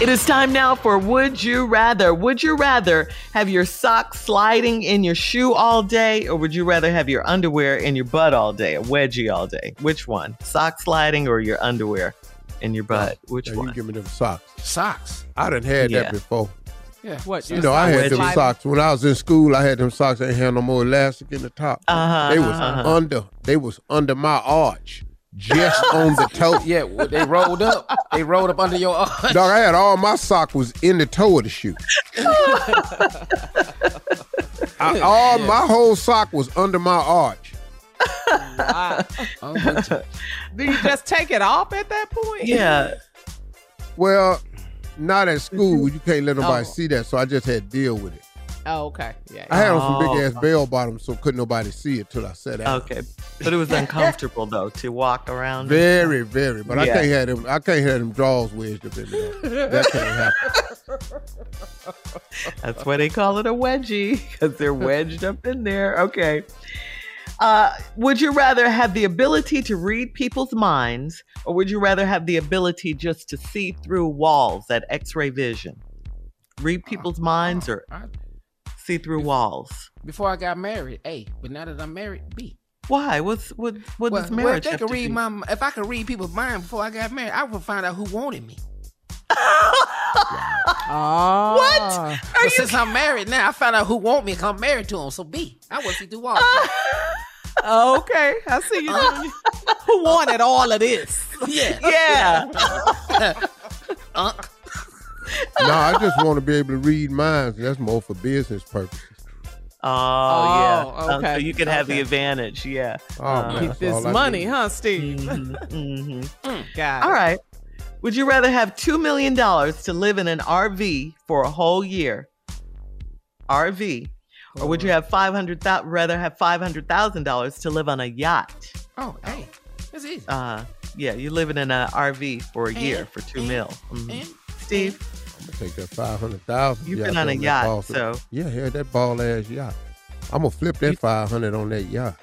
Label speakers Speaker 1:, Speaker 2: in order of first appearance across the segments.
Speaker 1: It is time now for Would You Rather. Would you rather have your socks sliding in your shoe all day, or would you rather have your underwear in your butt all day, a wedgie all day? Which one? Sock sliding or your underwear in your butt? Which
Speaker 2: Yeah,
Speaker 1: one?
Speaker 2: You give me them socks.
Speaker 3: Socks.
Speaker 2: I done had
Speaker 1: Yeah.
Speaker 2: that before.
Speaker 3: Yeah.
Speaker 4: What?
Speaker 2: You know, I had them socks when I was in school. I had them socks. I ain't had no more elastic in the top.
Speaker 1: Uh-huh,
Speaker 2: they was
Speaker 1: uh-huh.
Speaker 2: under. They was under my arch, just on the toe.
Speaker 3: Yeah, they rolled up. They rolled up under your arch.
Speaker 2: Dog, I had all my sock was in the toe of the shoe. I, all my whole sock was under my arch.
Speaker 4: Wow.
Speaker 3: Oh, but you-
Speaker 4: Do you just take it off at that point?
Speaker 1: yeah.
Speaker 2: Well, not at school. Mm-hmm. You can't let nobody
Speaker 4: Oh.
Speaker 2: see that, so I just had to deal with it.
Speaker 4: Oh, okay. Yeah.
Speaker 2: I had on some
Speaker 1: Oh.
Speaker 2: big ass bell bottoms, so couldn't nobody see it till I sat down.
Speaker 1: Okay. But it was uncomfortable, though, to walk around.
Speaker 2: Very, very. But I
Speaker 1: Yeah.
Speaker 2: can't have them. I can't have them drawers wedged up in there. That can't happen.
Speaker 1: That's why they call it a wedgie, because they're wedged up in there. Okay. Uh, would you rather have the ability to read people's minds, or would you rather have the ability just to see through walls at X ray vision? Read people's minds or
Speaker 3: I-
Speaker 1: see through walls?
Speaker 3: before I got married, A. But now that I'm married, B.
Speaker 1: Why? What's what? What
Speaker 3: well,
Speaker 1: does
Speaker 3: well,
Speaker 1: marriage
Speaker 3: if they
Speaker 1: have
Speaker 3: could
Speaker 1: to
Speaker 3: read
Speaker 1: do?
Speaker 3: my, if I could read people's mind before I got married, I would find out who wanted me.
Speaker 4: Oh.
Speaker 1: What? Ah.
Speaker 3: But since I'm married now, I found out who want me. 'cause I'm married to him. So B. I want to see through walls.
Speaker 4: Okay. I see you. doing- Who wanted all of this?
Speaker 3: yeah.
Speaker 1: yeah.
Speaker 3: Unc.
Speaker 2: no, I just want to be able to read minds. That's more for business purposes.
Speaker 1: Oh, yeah.
Speaker 4: Okay.
Speaker 1: Um, so you can have the advantage. Yeah.
Speaker 2: Oh, man,
Speaker 4: Keep this money,
Speaker 2: need.
Speaker 4: huh, Steve?
Speaker 1: mhm, mhm.
Speaker 4: Got
Speaker 1: All
Speaker 4: it.
Speaker 1: right. Would you rather have $2 million to live in an RV for a whole year? RV. Or would you have 500,000 rather have $500,000 to live on a yacht?
Speaker 3: Oh, hey. That's easy.
Speaker 1: Uh, yeah, you're living in an RV for a year for 2
Speaker 3: and-
Speaker 1: mil. Mhm.
Speaker 3: and-
Speaker 1: Steve,
Speaker 2: I'm take that five hundred thousand.
Speaker 1: You've been on a yacht, so-
Speaker 2: yeah, yeah, that ball ass yacht. I'm gonna flip that five hundred on that yacht.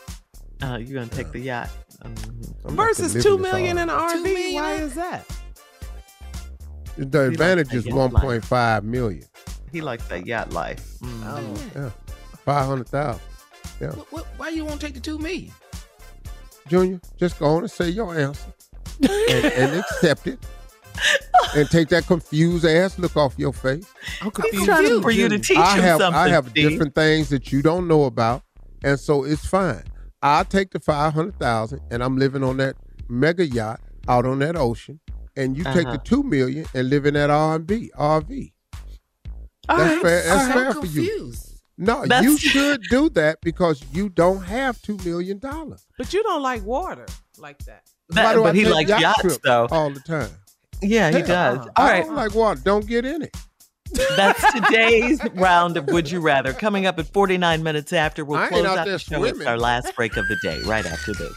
Speaker 1: uh, you're going to take the yacht.
Speaker 2: I'm about to
Speaker 4: Versus two million in this
Speaker 2: RV.
Speaker 4: an RV.
Speaker 3: million
Speaker 4: Why is that?
Speaker 2: The advantage is
Speaker 1: yacht
Speaker 2: one
Speaker 1: life.
Speaker 2: point five million.
Speaker 1: He likes that yacht life.
Speaker 4: Oh.
Speaker 1: Mhm.
Speaker 2: Yeah, five hundred thousand. Yeah,
Speaker 3: What, what, why you won't take the two million?
Speaker 2: Junior, just go on and say your answer and, and accept it. And take that confused ass look off your face.
Speaker 3: I'm
Speaker 1: He's
Speaker 3: confused.
Speaker 1: trying
Speaker 3: too.
Speaker 1: for you to teach
Speaker 2: I
Speaker 1: him
Speaker 2: have
Speaker 1: something.
Speaker 2: I have
Speaker 1: Steve.
Speaker 2: different things that you don't know about, and so it's fine. I'll take the five hundred thousand, and I'm living on that mega yacht out on that ocean, and you take
Speaker 1: Uh-huh.
Speaker 2: the two million and live in that R and B RV.
Speaker 1: All
Speaker 2: That's
Speaker 1: right.
Speaker 2: fair. That's
Speaker 3: I'm
Speaker 2: fair for you. No,
Speaker 1: That's-
Speaker 2: you should do that because you don't have two million dollars.
Speaker 4: But you don't like water like that.
Speaker 1: That-
Speaker 2: Why do I
Speaker 1: but he likes
Speaker 2: yacht
Speaker 1: yachts
Speaker 2: trips
Speaker 1: though.
Speaker 2: all the time.
Speaker 1: Yeah, he does.
Speaker 4: uh-huh.
Speaker 1: All
Speaker 2: I
Speaker 1: right.
Speaker 2: don't like water. Don't get in it.
Speaker 1: That's today's round of Would You Rather. Coming up at 49 minutes after, we'll
Speaker 2: I ain't
Speaker 1: close
Speaker 2: out
Speaker 1: out
Speaker 2: there
Speaker 1: the show. It's
Speaker 2: swimming.
Speaker 1: our last break of the day, right after this.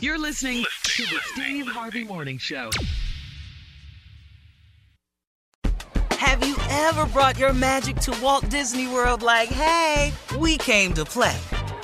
Speaker 5: You're listening to the Steve Harvey Morning Show.
Speaker 6: Have you ever brought your magic to Walt Disney World like, hey, we came to play?